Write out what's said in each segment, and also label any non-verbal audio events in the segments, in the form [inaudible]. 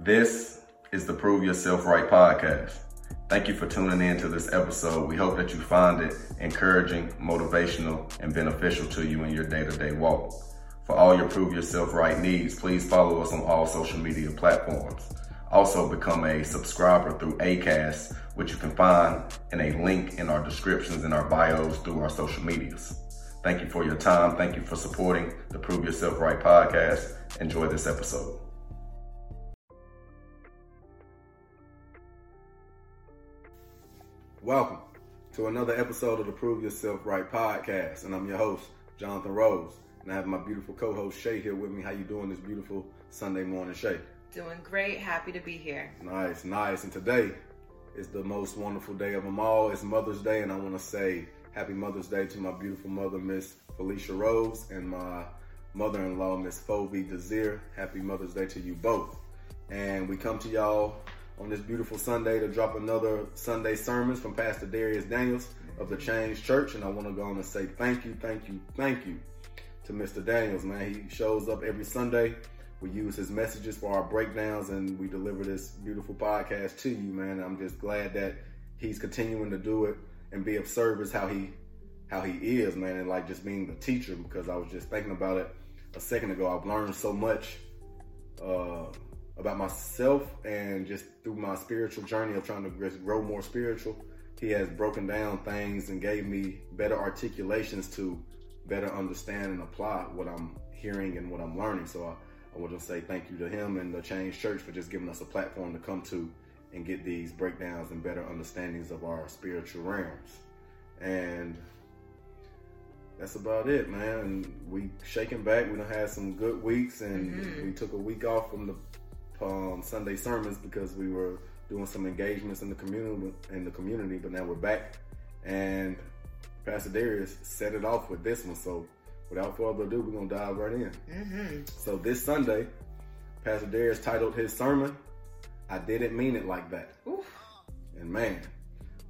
This is the Prove Yourself Right podcast. Thank you for tuning in to this episode. We hope that you find it encouraging, motivational, and beneficial to you in your day to day walk. For all your Prove Yourself Right needs, please follow us on all social media platforms. Also, become a subscriber through ACAST, which you can find in a link in our descriptions and our bios through our social medias. Thank you for your time. Thank you for supporting the Prove Yourself Right podcast. Enjoy this episode. Welcome to another episode of the Prove Yourself Right podcast, and I'm your host, Jonathan Rose, and I have my beautiful co-host Shay here with me. How you doing this beautiful Sunday morning, Shay? Doing great. Happy to be here. Nice, nice. And today is the most wonderful day of them all. It's Mother's Day, and I want to say Happy Mother's Day to my beautiful mother, Miss Felicia Rose, and my mother-in-law, Miss Phoebe Desir. Happy Mother's Day to you both. And we come to y'all on this beautiful Sunday to drop another Sunday sermons from Pastor Dharius Daniels of the Change Church. And I want to go on and say thank you, thank you, thank you to Mr. Daniels, man. He shows up every Sunday. We use his messages for our breakdowns and we deliver this beautiful podcast to you, man. I'm just glad that he's continuing to do it and be of service how he how he is, man, and like just being the teacher because I was just thinking about it a second ago. I've learned so much uh, about myself and just through my spiritual journey of trying to grow more spiritual. He has broken down things and gave me better articulations to better understand and apply what I'm hearing and what I'm learning. So I, I want to say thank you to him and the Change Church for just giving us a platform to come to and get these breakdowns and better understandings of our spiritual realms. And that's about it, man. And we shaking back. We done had some good weeks, and mm-hmm. we took a week off from the um, Sunday sermons because we were doing some engagements in the community. In the community, but now we're back, and Pastor Dharius set it off with this one. So, without further ado, we're gonna dive right in. Mm-hmm. So this Sunday, Pastor Dharius titled his sermon, "I Didn't Mean It Like That." Oof. And man,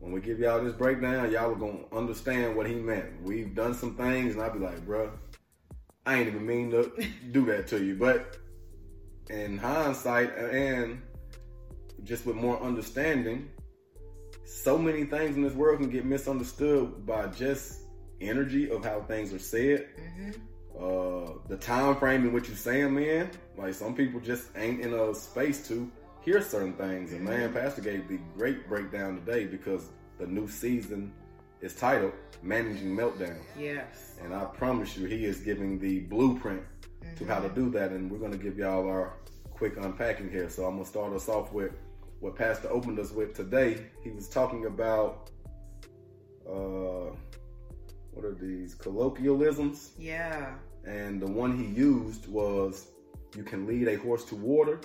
when we give y'all this breakdown, y'all are gonna understand what he meant. We've done some things, and I'll be like, bro, I ain't even mean to do that to you. But in hindsight, and just with more understanding, so many things in this world can get misunderstood by just energy of how things are said. Mm-hmm. Uh, the time frame in which you're saying, man, like some people just ain't in a space to hear certain things. And man, Pastor gave the great breakdown today because the new season is titled Managing Meltdown. Yes. And I promise you, he is giving the blueprint mm-hmm. to how to do that. And we're going to give y'all our quick unpacking here. So I'm going to start us off with what Pastor opened us with today. He was talking about, uh, what are these colloquialisms? Yeah. And the one he used was, you can lead a horse to water,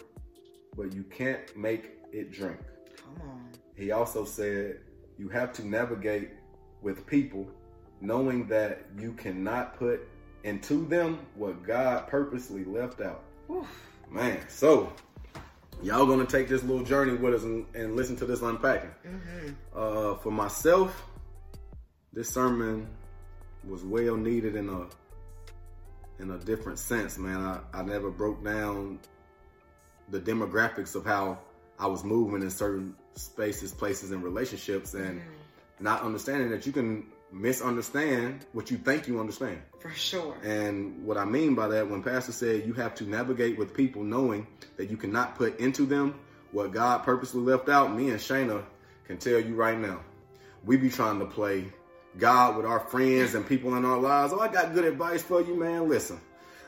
but you can't make it drink. Come on. He also said you have to navigate with people knowing that you cannot put into them what God purposely left out. Oof. Man, so y'all gonna take this little journey with us and, and listen to this unpacking. Mm-hmm. Uh, for myself, this sermon was well needed in a in a different sense, man. I, I never broke down the demographics of how I was moving in certain spaces, places, and relationships, and mm. not understanding that you can misunderstand what you think you understand. For sure. And what I mean by that, when Pastor said you have to navigate with people knowing that you cannot put into them what God purposely left out, me and Shayna can tell you right now, we be trying to play God with our friends and people in our lives. Oh, I got good advice for you, man. Listen,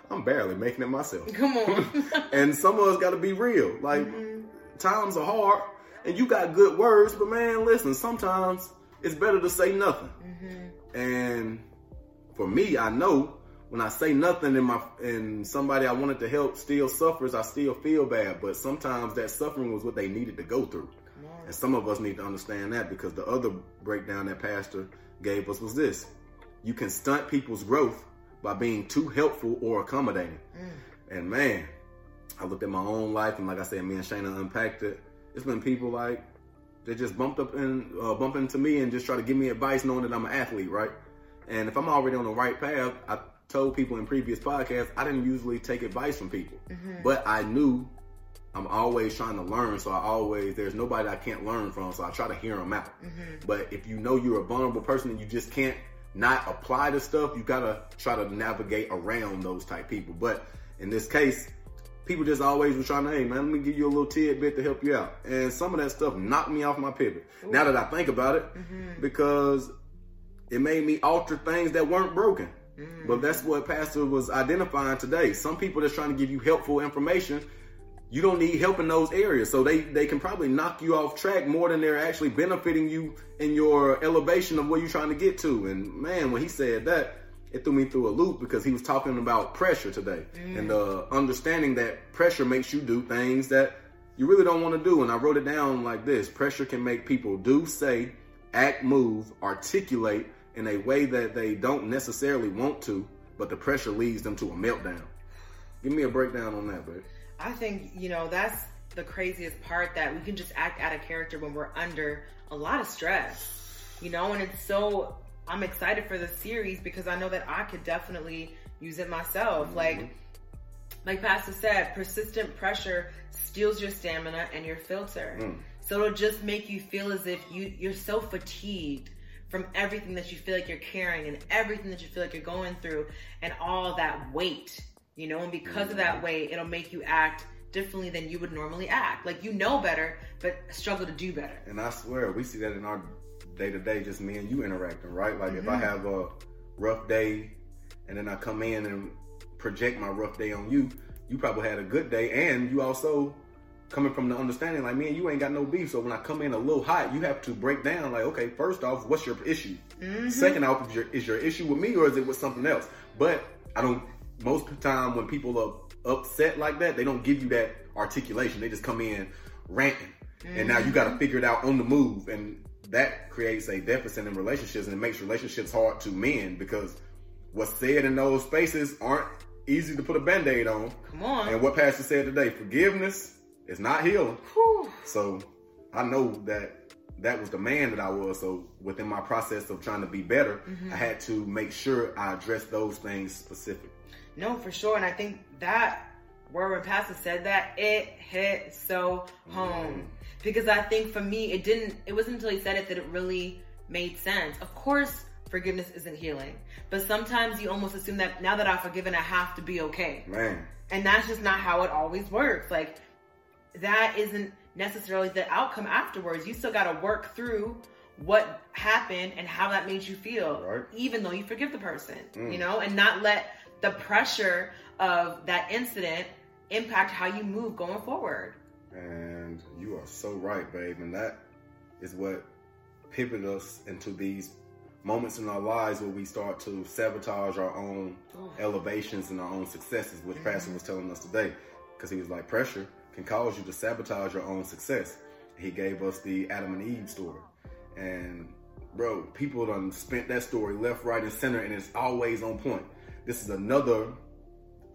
I'm barely making it myself. Come on. [laughs] and some of us got to be real. Like mm-hmm. times are hard, and you got good words, but man, listen. Sometimes it's better to say nothing. Mm-hmm. And for me, I know when I say nothing and my and somebody I wanted to help still suffers, I still feel bad. But sometimes that suffering was what they needed to go through. And some of us need to understand that because the other breakdown that Pastor gave us was this. You can stunt people's growth by being too helpful or accommodating. Mm. And man, I looked at my own life, and like I said, me and Shayna unpacked it. It's been people like they just bumped up and uh, bump into me and just try to give me advice, knowing that I'm an athlete, right? And if I'm already on the right path, I told people in previous podcasts I didn't usually take advice from people, mm-hmm. but I knew I'm always trying to learn. So I always there's nobody I can't learn from. So I try to hear them out. But if you know you're a vulnerable person and you just can't not apply the stuff, you gotta try to navigate around those type people. But in this case, people just always were trying to, hey man, let me give you a little tidbit to help you out. And some of that stuff knocked me off my pivot. Now that I think about it, mm-hmm. because it made me alter things that weren't broken. Mm-hmm. But that's what Pastor was identifying today. Some people that's trying to give you helpful information, you don't need help in those areas. So they, they can probably knock you off track more than they're actually benefiting you in your elevation of where you're trying to get to. And man, when he said that, it threw me through a loop because he was talking about pressure today and uh, understanding that pressure makes you do things that you really don't want to do. And I wrote it down like this pressure can make people do, say, act, move, articulate in a way that they don't necessarily want to, but the pressure leads them to a meltdown. Give me a breakdown on that, babe. I think, you know, that's the craziest part that we can just act out of character when we're under a lot of stress, you know, and it's so, I'm excited for the series because I know that I could definitely use it myself. Mm-hmm. Like, like Pastor said, persistent pressure steals your stamina and your filter. Mm. So it'll just make you feel as if you, you're so fatigued from everything that you feel like you're carrying and everything that you feel like you're going through and all that weight, you know, and because of that mm-hmm. weight, it'll make you act differently than you would normally act. Like you know better, but struggle to do better. And I swear, we see that in our day to day, just me and you interacting, right? Like if I mm-hmm. have a rough day and then I come in and project my rough day on you, you probably had a good day and you also coming from the understanding like me and you ain't got no beef. So when I come in a little hot, you have to break down like, okay, first off, what's your issue? Mm-hmm. Second off, is your, is your issue with me or is it with something else? But I don't, most of the time when people are upset like that, they don't give you that articulation. They just come in ranting. And now you got to mm-hmm. figure it out on the move. And that creates a deficit in relationships and it makes relationships hard to mend because what's said in those spaces aren't easy to put a band-aid on. Come on. And what Pastor said today, forgiveness is not healing. Whew. So I know that that was the man that I was. So within my process of trying to be better, mm-hmm. I had to make sure I addressed those things specific. No, for sure. And I think that word when Pastor said that, it hit so home. Mm. Because I think for me, it didn't, it wasn't until he said it that it really made sense. Of course, forgiveness isn't healing. But sometimes you almost assume that now that I've forgiven, I have to be okay. Man, And that's just not how it always works. Like, that isn't necessarily the outcome afterwards. You still got to work through what happened and how that made you feel, Right. even though you forgive the person, you mm. know, and not let the pressure of that incident impact how you move going forward. and you are so right, babe. And that is what pivoted us into these moments in our lives where we start to sabotage our own oh. elevations and our own successes, which mm-hmm. Pastor was telling us today. Because he was like, pressure can cause you to sabotage your own success. He gave us the Adam and Eve story. And bro, people done spent that story left, right, and center, and it's always on point. This is another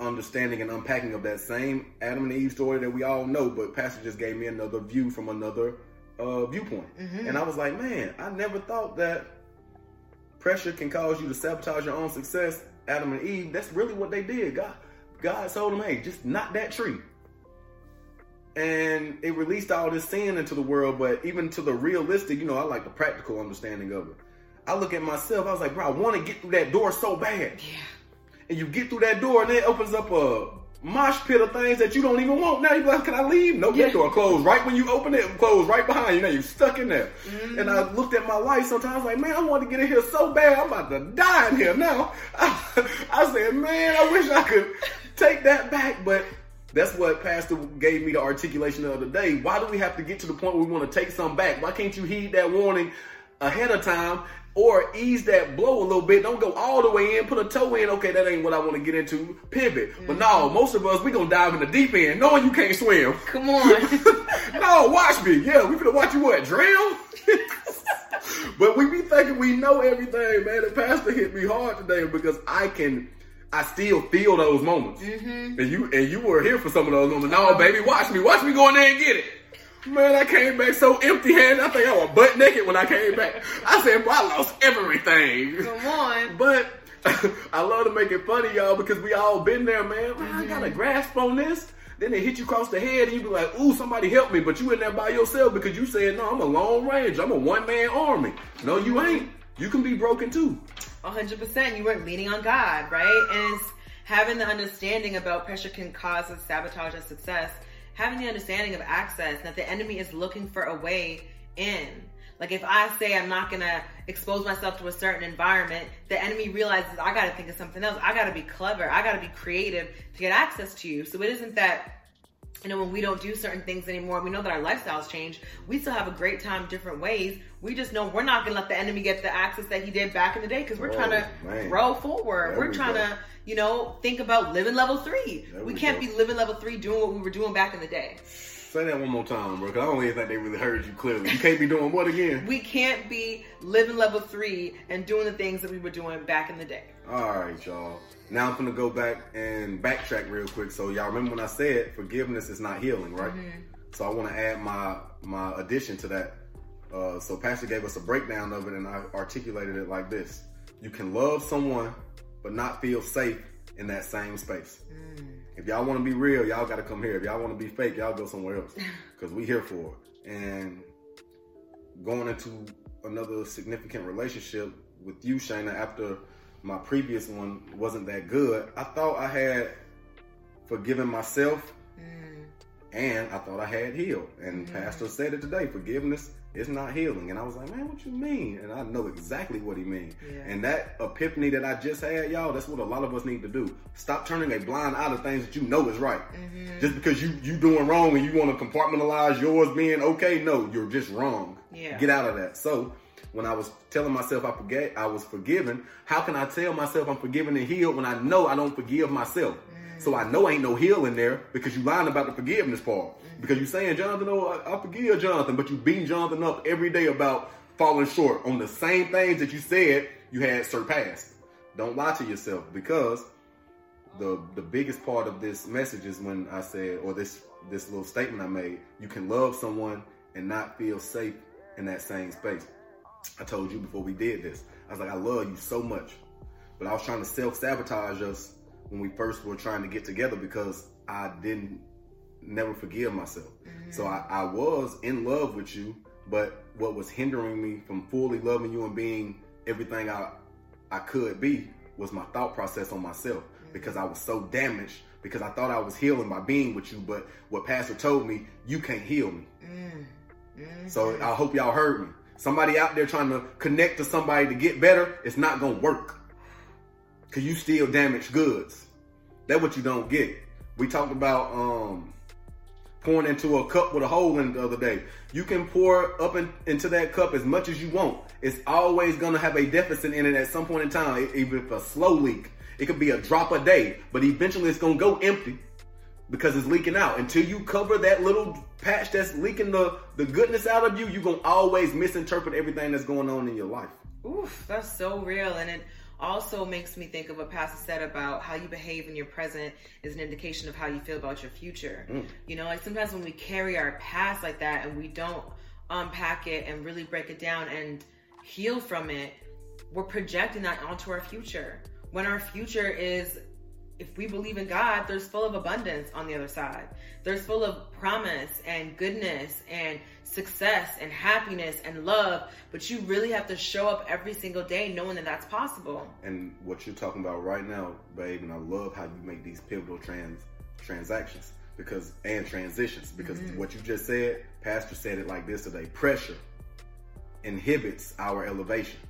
understanding and unpacking of that same Adam and Eve story that we all know, but Pastor just gave me another view from another uh, viewpoint. And I was like, man, I never thought that pressure can cause you to sabotage your own success. Adam and Eve, that's really what they did. God, God told them, hey, just knock that tree. And it released all this sin into the world, but even to the realistic, you know, I like the practical understanding of it. I look at myself, I was like, bro, I want to get through that door so bad. Yeah. And you get through that door, and then it opens up a mosh pit of things that you don't even want. Now you're like, can I leave? No, Yeah. that door closed right when you open it, closed right behind you. Now you're stuck in there. Mm-hmm. And I looked at my life sometimes, like, man, I want to get in here so bad. I'm about to die in here now. [laughs] I said, man, I wish I could take that back, but that's what Pastor gave me the articulation of the day. Why do we have to get to the point where we want to take some back? Why can't you heed that warning ahead of time or ease that blow a little bit? Don't go all the way in, put a toe in. Okay, that ain't what I want to get into. Pivot. But no, mm-hmm. most of us, we going to dive in the deep end knowing you can't swim. Come on. [laughs] no, watch me. Yeah, we finna watch you what, drown? [laughs] but we be thinking we know everything, man. The pastor hit me hard today because I can, I still feel those moments. Mm-hmm. And you and you were here for some of those moments. No, baby, watch me. Watch me go in there and get it. Man, I came back so empty handed. I think I was butt naked when I came back. I said, bro, I lost everything. Come on. But [laughs] I love to make it funny, y'all, because we all been there, man. Man, I got a mhm. grasp on this. Then they hit you across the head and you be like, ooh, somebody help me. But you in there by yourself because you said, no, I'm a long range. I'm a one man army. No, you ain't. You can be broken too. 100%. You weren't leaning on God, right? And it's having the understanding about pressure can cause us sabotage of success. Having the understanding of access that the enemy is looking for a way in. Like if I say I'm not gonna expose myself to a certain environment, the enemy realizes I gotta think of something else. I gotta be clever. I gotta be creative to get access to you. So it isn't that you know, when we don't do certain things anymore, we know that our lifestyles change. We still have a great time different ways. We just know we're not going to let the enemy get the access that he did back in the day because we're oh, trying to man. grow forward. There we're we trying go. to, you know, think about living level three. There we, we can't be living level three doing what we were doing back in the day. Say that one more time, bro, because I don't even think they really heard you clearly. You can't be doing what again? we can't be living level three and doing the things that we were doing back in the day. All right, y'all. Now I'm gonna go back and backtrack real quick. So y'all remember when I said forgiveness is not healing, right? Mm-hmm. So I want to add my my addition to that. Uh, so Pastor gave us a breakdown of it, and I articulated it like this: You can love someone, but not feel safe in that same space. Mm. If y'all want to be real, y'all got to come here. If y'all want to be fake, y'all go somewhere else [laughs] because we here for it. And going into another significant relationship with you, Shayna, after my previous one wasn't that good, I thought I had forgiven myself mm. and I thought I had healed. And mm. Pastor said it today forgiveness it's not healing. And I was like, man, what you mean? And I know exactly what he means. Yeah. And that epiphany that I just had, y'all, that's what a lot of us need to do. Stop turning a blind eye to things that you know is right. Mm-hmm. Just because you you doing wrong and you want to compartmentalize yours being okay, no, you're just wrong. Yeah. Get out of that. So when I was telling myself I forget I was forgiven, how can I tell myself I'm forgiven and healed when I know I don't forgive myself? Mm-hmm. So I know ain't no healing there because you lying about the forgiveness part. Because you're saying, Jonathan, oh, I, I forgive Jonathan, but you beating Jonathan up every day about falling short on the same things that you said you had surpassed. Don't lie to yourself because the the biggest part of this message is when I said, or this this little statement I made, you can love someone and not feel safe in that same space. I told you before we did this. I was like, I love you so much. But I was trying to self sabotage us when we first were trying to get together because I didn't never forgive myself. Mm-hmm. So I, I was in love with you, but what was hindering me from fully loving you and being everything I I could be was my thought process on myself mm-hmm. because I was so damaged because I thought I was healing by being with you, but what Pastor told me, you can't heal me. Mm-hmm. So I hope y'all heard me. Somebody out there trying to connect to somebody to get better, it's not gonna work. Cause you still damaged goods. That's what you don't get. We talked about um pouring into a cup with a hole in the other day. You can pour up in, into that cup as much as you want. It's always to have a deficit in it at some point in time, even if a slow leak. It could be a drop a day, but eventually it's to go empty because it's leaking out. Until you cover that little patch that's leaking the, the goodness out of you, you're going to always misinterpret everything that's going on in your life. Oof, that's so real. And it, also makes me think of what Pastor said about how you behave in your present is an indication of how you feel about your future. Mm. You know, like sometimes when we carry our past like that and we don't unpack it and really break it down and heal from it, we're projecting that onto our future. When our future is if we believe in God, there's full of abundance on the other side. There's full of promise and goodness and success and happiness and love, but you really have to show up every single day knowing that that's possible. And what you're talking about right now, babe, and I love how you make these pivotal trans transactions because and transitions because mm-hmm. what you just said, Pastor said it like this today: pressure inhibits our elevation.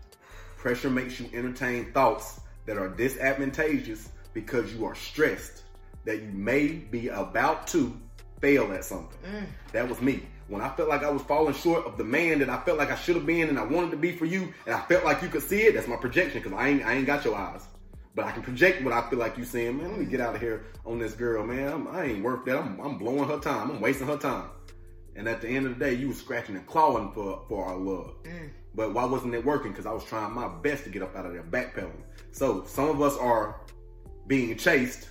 Pressure makes you entertain thoughts that are disadvantageous because you are stressed that you may be about to fail at something. Mm. That was me when I felt like I was falling short of the man that I felt like I should have been and I wanted to be for you, and I felt like you could see it, that's my projection because I ain't I ain't got your eyes. But I can project what I feel like you saying, man, let me get out of here on this girl, man. I'm, i ain't worth that. I'm, I'm blowing her time. I'm wasting her time. And at the end of the day, you was scratching and clawing for, for our love. Mm. But why wasn't it working? Because I was trying my best to get up out of there, backpedaling. So some of us are being chased,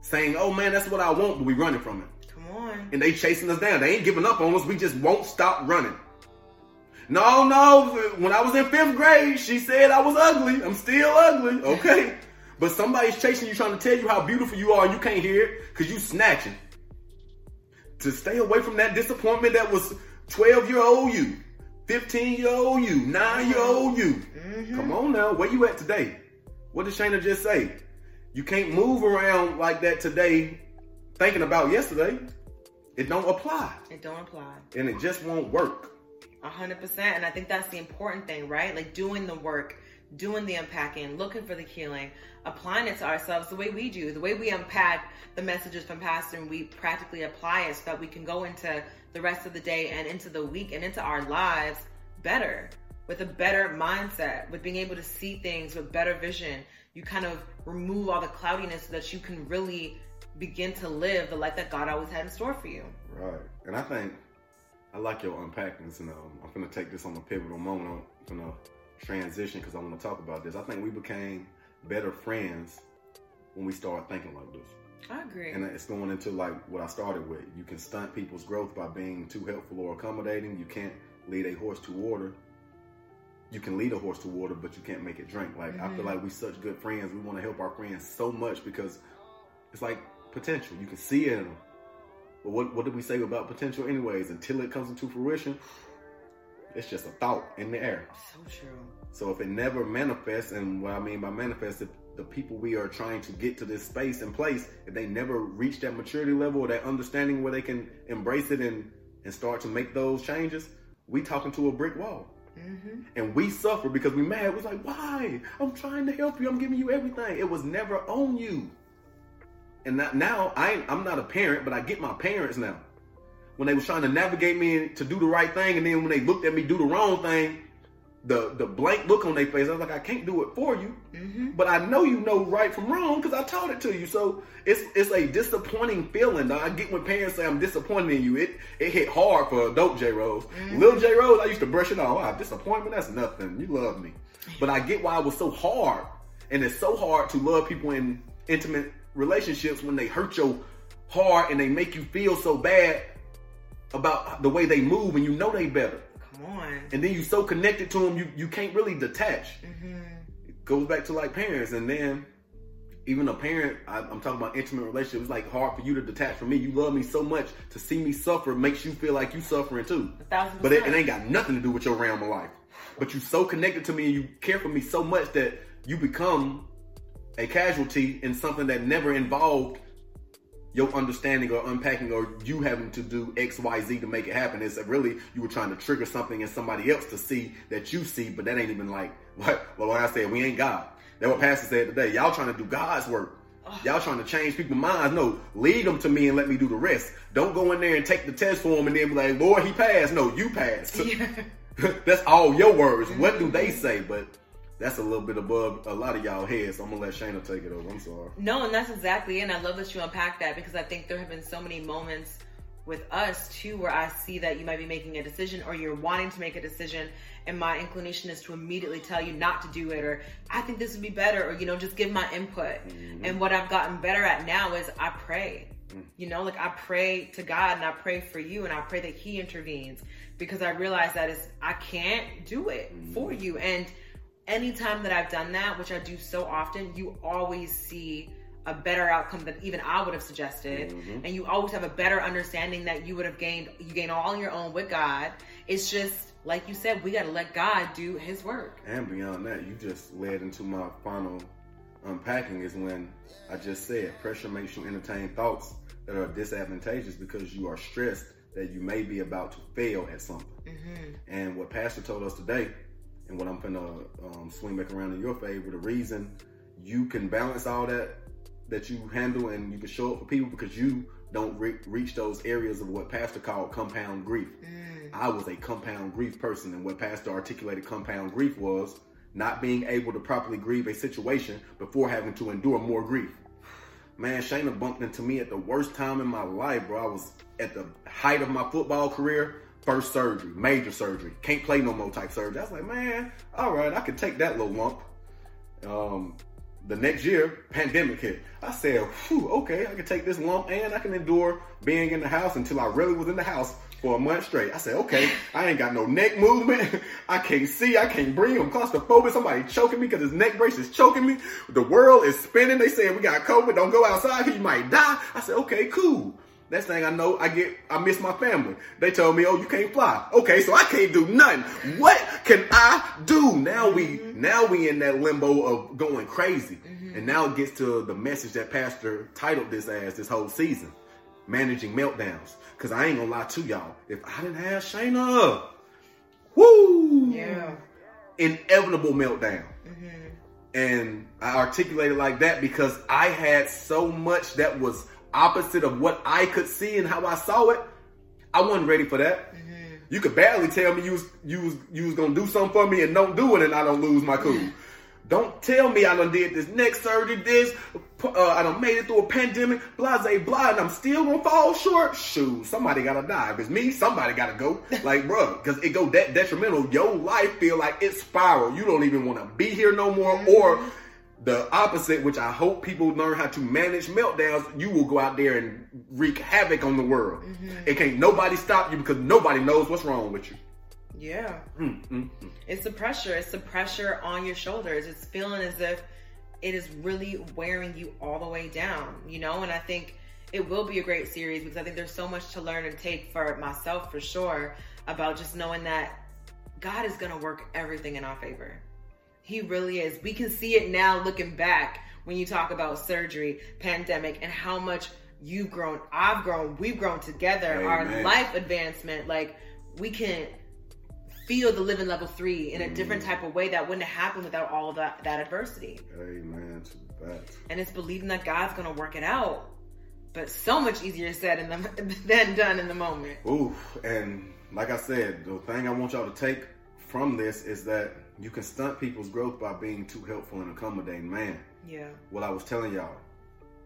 saying, oh man, that's what I want, but we running from it Come on. And they chasing us down. They ain't giving up on us. We just won't stop running. No, no. When I was in fifth grade, she said I was ugly. I'm still ugly. Okay. [laughs] But somebody's chasing you, trying to tell you how beautiful you are, and you can't hear it because you snatching. To stay away from that disappointment that was 12 year old you, 15 year old you, 9 year old you. Mm-hmm. Come on now, where you at today? What did Shayna just say? You can't move around like that today thinking about yesterday. It don't apply. It don't apply. And it just won't work. A hundred percent. And I think that's the important thing, right? Like doing the work, doing the unpacking, looking for the healing, applying it to ourselves the way we do, the way we unpack the messages from Pastor and we practically apply it so that we can go into the rest of the day and into the week and into our lives better, with a better mindset, with being able to see things with better vision. You kind of remove all the cloudiness so that you can really begin to live the life that God always had in store for you. Right. And I think I like your unpackings, and um, I'm going to take this on a pivotal moment. I'm going to transition because I want to talk about this. I think we became better friends when we started thinking like this. I agree. And it's going into like what I started with. You can stunt people's growth by being too helpful or accommodating. You can't lead a horse to water. You can lead a horse to water, but you can't make it drink. Like mm-hmm. I feel mm-hmm. like we such good friends. We want to help our friends so much because it's like potential. You can see it in them. But what what did we say about potential anyways? Until it comes into fruition, it's just a thought in the air. So true. So if it never manifests, and what I mean by manifest, if the people we are trying to get to this space and place, if they never reach that maturity level or that understanding where they can embrace it and and start to make those changes, we talking to a brick wall. Mm-hmm. And we suffer because we mad. Was like, why? I'm trying to help you. I'm giving you everything. It was never on you. And now I I'm not a parent, but I get my parents now. When they was trying to navigate me to do the right thing, and then when they looked at me do the wrong thing, the the blank look on their face, I was like, I can't do it for you, mm-hmm. but I know you know right from wrong because I taught it to you. So it's it's a disappointing feeling. I get when parents say I'm disappointed in you. It it hit hard for adult J Rose. Mm-hmm. Little J Rose, I used to brush it off. Wow, disappointment, that's nothing. You love me, but I get why it was so hard, and it's so hard to love people in intimate relationships when they hurt your heart and they make you feel so bad about the way they move and you know they better. Come on. And then you're so connected to them, you, you can't really detach. Mm-hmm. It goes back to like parents. And then even a parent, I, am talking about intimate relationships, it's like hard for you to detach from me. You love me so much to see me suffer makes you feel like you suffering too. But it, it ain't got nothing to do with your realm of life. But you so connected to me and you care for me so much that you become a casualty in something that never involved your understanding or unpacking or you having to do X, Y, Z to make it happen. It's really you were trying to trigger something in somebody else to see that you see, but that ain't even like what well like I said, we ain't God. That what Pastor said today. Y'all trying to do God's work. Y'all trying to change people's minds. No, lead them to me and let me do the rest. Don't go in there and take the test for them and then be like, Lord, he passed. No, you passed. [laughs] Yeah. [laughs] That's all your words. What do they say? But that's a little bit above a lot of y'all heads. So I'm gonna let Shayna take it over. I'm sorry. No, and that's exactly it. And I love that you unpack that because I think there have been so many moments with us too where I see that you might be making a decision or you're wanting to make a decision and my inclination is to immediately tell you not to do it or I think this would be better or you know just give my input. Mm-hmm. And what I've gotten better at now is I pray. Mm. You know, like I pray to God and I pray for you and I pray that he intervenes because I realize that is I can't do it mm-hmm. for you and anytime that I've done that, which I do so often, you always see a better outcome than even I would have suggested. Mm-hmm. And you always have a better understanding that you would have gained, you gain all on your own with God. It's just, like you said, we got to let God do his work. And beyond that, you just led into my final unpacking is when I just said pressure makes you entertain thoughts that are disadvantageous because you are stressed that you may be about to fail at something. Mm-hmm. And what Pastor told us today and what I'm gonna um, swing back around in your favor. The reason you can balance all that that you handle and you can show up for people because you don't re- reach those areas of what Pastor called compound grief. Mm. I was a compound grief person, and what Pastor articulated compound grief was not being able to properly grieve a situation before having to endure more grief. Man, Shayna bumped into me at the worst time in my life, bro. I was at the height of my football career first surgery, major surgery, can't play no more type surgery. I was like, man, all right, I can take that little lump. Um, the next year, pandemic hit. I said, Whew, okay, I can take this lump and I can endure being in the house until I really was in the house for a month straight. I said, okay, I ain't got no neck movement. [laughs] I can't see. I can't breathe. I'm claustrophobic. Somebody choking me because his neck brace is choking me. The world is spinning. They saying we got COVID. Don't go outside. You might die. I said, okay, cool. Next thing I know, I get, I miss my family. They told me, oh, you can't fly. Okay, so I can't do nothing. What can I do? Now we, mm-hmm. now we in that limbo of going crazy. Mm-hmm. And now it gets to the message that Pastor titled this as this whole season. Managing meltdowns. Cause I ain't gonna lie to y'all. If I didn't have Shayna, woo! Yeah. Inevitable meltdown. Mm-hmm. And I articulated like that because I had so much that was opposite of what I could see and how I saw it. I wasn't ready for that. Mm-hmm. You could barely tell me you was you was you was gonna do something for me and don't do it and I don't lose my cool. Mm-hmm. Don't tell me I done did this neck surgery, this, uh, I done made it through a pandemic, blase, blah, and I'm still gonna fall short. Shoot, somebody gotta die. If it's me, somebody gotta go. [laughs] Like, bro, because it go that detrimental. Your life feel like it's spiral. You don't even want to be here no more. Or mm-hmm. The opposite, which I hope people learn how to manage meltdowns. You will go out there and wreak havoc on the world. It can't nobody stop you because nobody knows what's wrong with you. Yeah. Mm, mm, mm. It's the pressure. It's the pressure on your shoulders. It's feeling as if it is really wearing you all the way down, you know? And I think it will be a great series because I think there's so much to learn and take for myself for sure about just knowing that God is going to work everything in our favor. He really is. We can see it now looking back when you talk about surgery, pandemic, and how much you've grown, I've grown, we've grown together, our life advancement. Like, we can feel the living level three in a different Mm. type of way that wouldn't have happened without all of that, that adversity. Amen to that. And it's believing that God's going to work it out. But so much easier said in the, [laughs] than done in the moment. Oof. And like I said, the thing I want y'all to take from this is that you can stunt people's growth by being too helpful and accommodating. Man, Yeah. what I was telling y'all,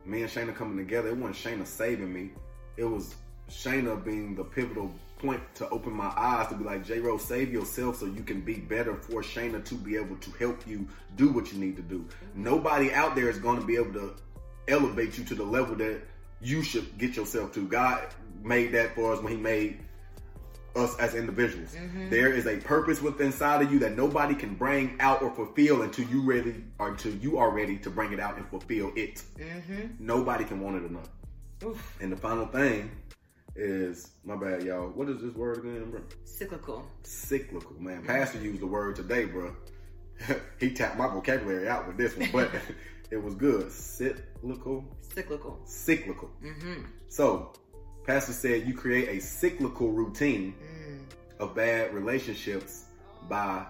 me and Shayna coming together, it wasn't Shayna saving me. It was Shayna being the pivotal point to open my eyes to be like, J Rose, save yourself so you can be better for Shayna to be able to help you do what you need to do. Mm-hmm. Nobody out there is going to be able to elevate you to the level that you should get yourself to. God made that for us when He made us as individuals. There is a purpose within inside of you that nobody can bring out or fulfill until you ready or until you are ready to bring it out and fulfill it. Mm-hmm. Nobody can want it enough. Oof. And the final thing is my bad, y'all. What is this word again, bro? Cyclical. Cyclical, man. Pastor used the word today, bro. [laughs] he tapped my vocabulary out with this one, but [laughs] it was good. Cyclical, Cyclical. cyclical. Mm-hmm. So, Pastor said you create a cyclical routine Mm. of bad relationships by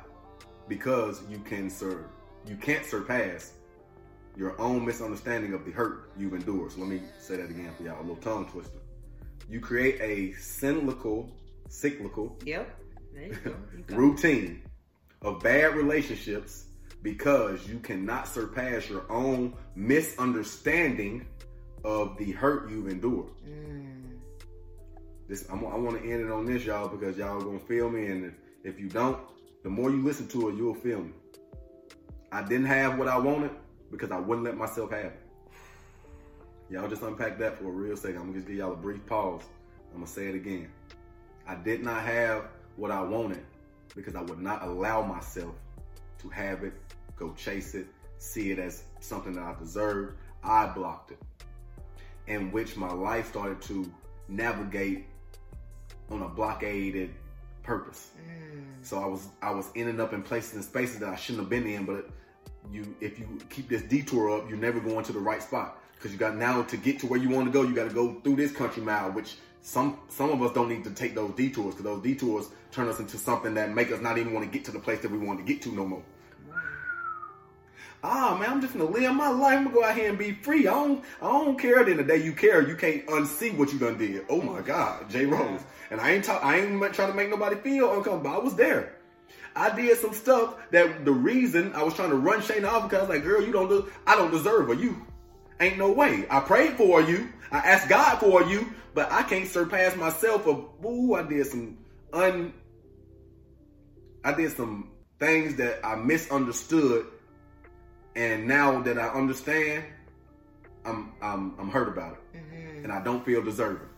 because you can serve you can't surpass your own misunderstanding of the hurt you've endured. So let me say that again for y'all, a little tongue twister. You create a cyclical, cyclical Yep. You go. You go. routine of bad relationships because you cannot surpass your own misunderstanding of the hurt you've endured. Mm. This I'm, I want to end it on this, y'all, because y'all gonna feel me, and if, if you don't, the more you listen to it, you'll feel me. I didn't have what I wanted because I wouldn't let myself have it. Y'all just unpack that for a real second. I'm gonna just give y'all a brief pause. I'm gonna say it again. I did not have what I wanted because I would not allow myself to have it, go chase it, see it as something that I deserved. I blocked it, in which my life started to navigate on a blockaded purpose. Mm. So I was I was ending up in places and spaces that I shouldn't have been in. But you, if you keep this detour up, you're never going to the right spot because you got now to get to where you want to go. You got to go through this country mile, which some some of us don't need to take those detours because those detours turn us into something that make us not even want to get to the place that we want to get to no more. Ah man, I'm just gonna live my life. I'm gonna go out here and be free. I don't, I don't care. Then the day you care, you can't unsee what you done did. Oh my God, J Rose. And I ain't talk, I ain't trying to make nobody feel uncomfortable. I was there. I did some stuff that the reason I was trying to run Shane off because I was like, girl, you don't, do, I don't deserve her. You ain't no way. I prayed for you. I asked God for you, but I can't surpass myself. Of ooh, I did some un, I did some things that I misunderstood And now that I understand, I'm I'm I'm hurt about it, Mm-hmm. and I don't feel deserving.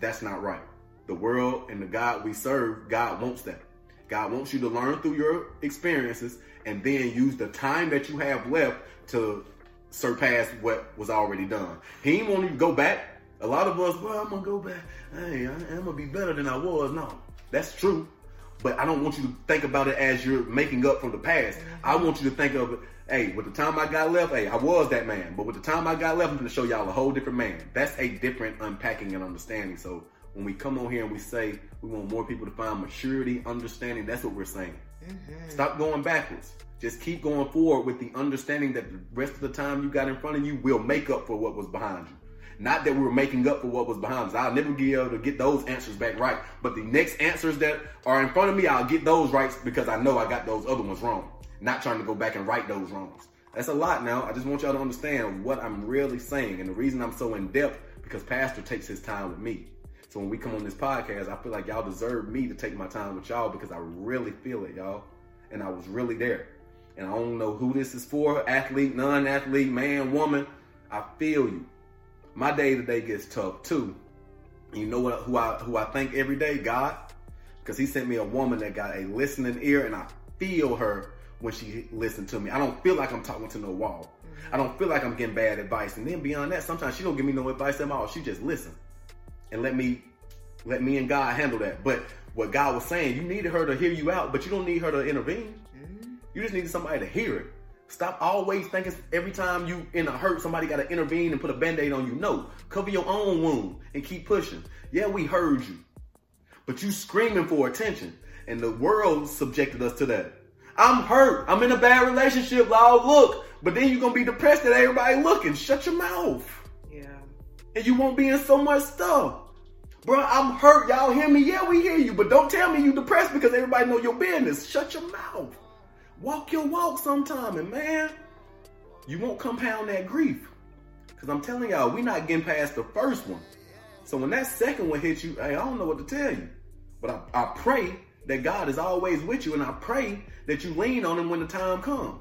That's not right. The world and the God we serve, God wants that. God wants you to learn through your experiences and then use the time that you have left to surpass what was already done. He ain't want you to go back. A lot of us, well, I'm gonna go back. Hey, I'm gonna be better than I was. No, that's true. But I don't want you to think about it as you're making up from the past. I want you to think of it, hey, with the time I got left, hey, I was that man. But with the time I got left, I'm gonna show y'all a whole different man. That's a different unpacking and understanding. So when we come on here and we say we want more people to find maturity, understanding, that's what we're saying. Mm-hmm. Stop going backwards. Just keep going forward with the understanding that the rest of the time you got in front of you will make up for what was behind you. Not that we're making up for what was behind us. I'll never be able to get those answers back right. But the next answers that are in front of me, I'll get those right because I know I got those other ones wrong. Not trying to go back and right those wrongs. That's a lot now. I just want y'all to understand what I'm really saying. And the reason I'm so in depth because Pastor takes his time with me. So when we come on this podcast, I feel like y'all deserve me to take my time with y'all because I really feel it, y'all. And I was really there. And I don't know who this is for athlete, non athlete, man, woman. I feel you. My day to day gets tough too. You know what? Who I who I thank every day, God, because He sent me a woman that got a listening ear, and I feel her when she listened to me. I don't feel like I'm talking to no wall. Mm-hmm. I don't feel like I'm getting bad advice. And then beyond that, sometimes she don't give me no advice at all. She just listen and let me let me and God handle that. But what God was saying, you needed her to hear you out, but you don't need her to intervene. Mm-hmm. You just needed somebody to hear it. Stop always thinking every time you in a hurt, somebody got to intervene and put a band-aid on you. No, cover your own wound and keep pushing. Yeah, we heard you, but you screaming for attention, and the world subjected us to that. I'm hurt. I'm in a bad relationship. Lord, look. But then you're gonna be depressed that everybody looking. Shut your mouth Yeah. and you won't be in so much stuff. Bro, I'm hurt. Y'all hear me? Yeah, we hear you. But don't tell me you depressed because everybody know your business. Shut your mouth. Walk your walk sometime. And man, you won't compound that grief. Because I'm telling y'all, we not getting past the first one. So when that second one hits you, hey, I don't know what to tell you. But I, I pray that God is always with you. And I pray that you lean on them when the time comes.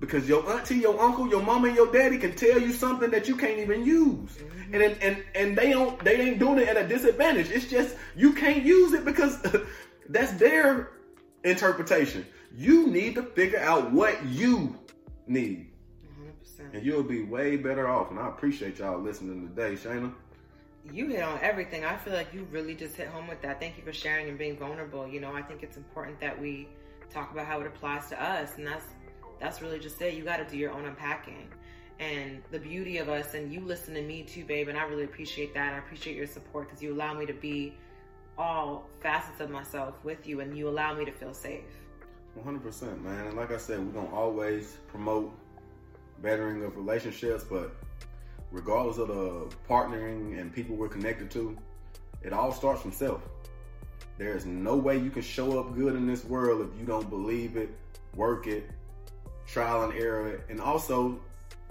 Because your auntie, your uncle, your mama, and your daddy can tell you something that you can't even use. And, and and they don't they ain't doing it at a disadvantage. It's just you can't use it because [laughs] that's their interpretation. You need to figure out what you need. 100%. And you'll be way better off. And I appreciate y'all listening today, Shayna. You hit on everything. I feel like you really just hit home with that. Thank you for sharing and being vulnerable. You know, I think it's important that we talk about how it applies to us, and that's that's really just it. You got to do your own unpacking, and the beauty of us, and you listen to me too, babe. And I really appreciate that. I appreciate your support because you allow me to be all facets of myself with you, and you allow me to feel safe. 100%, man. And like I said, we're going to always promote bettering of relationships, but regardless of the partnering and people we're connected to, it all starts from self. There is no way you can show up good in this world if you don't believe it, work it, trial and error it, and also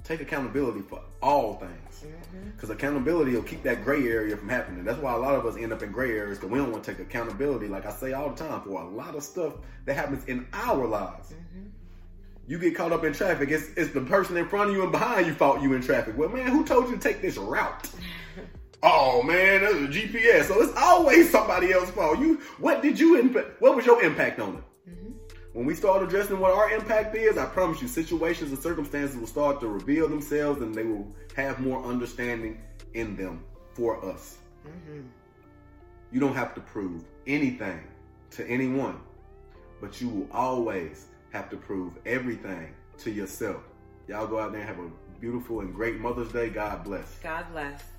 take accountability for all things. Mm-hmm. Because accountability will keep that gray area from happening. That's why a lot of us end up in gray areas because we don't want to take accountability, like I say all the time, for a lot of stuff that happens in our lives. Mm-hmm. You get caught up in traffic, it's, it's the person in front of you and behind you fought you in traffic. Well, man, who told you to take this route? Oh man, that's a GPS. So it's always somebody else's fault. You, what did you impact? What was your impact on it? Mm-hmm. When we start addressing what our impact is, I promise you, situations and circumstances will start to reveal themselves and they will have more understanding in them for us. Mm-hmm. You don't have to prove anything to anyone, but you will always have to prove everything to yourself. Y'all go out there and have a beautiful and great Mother's Day. God bless. God bless.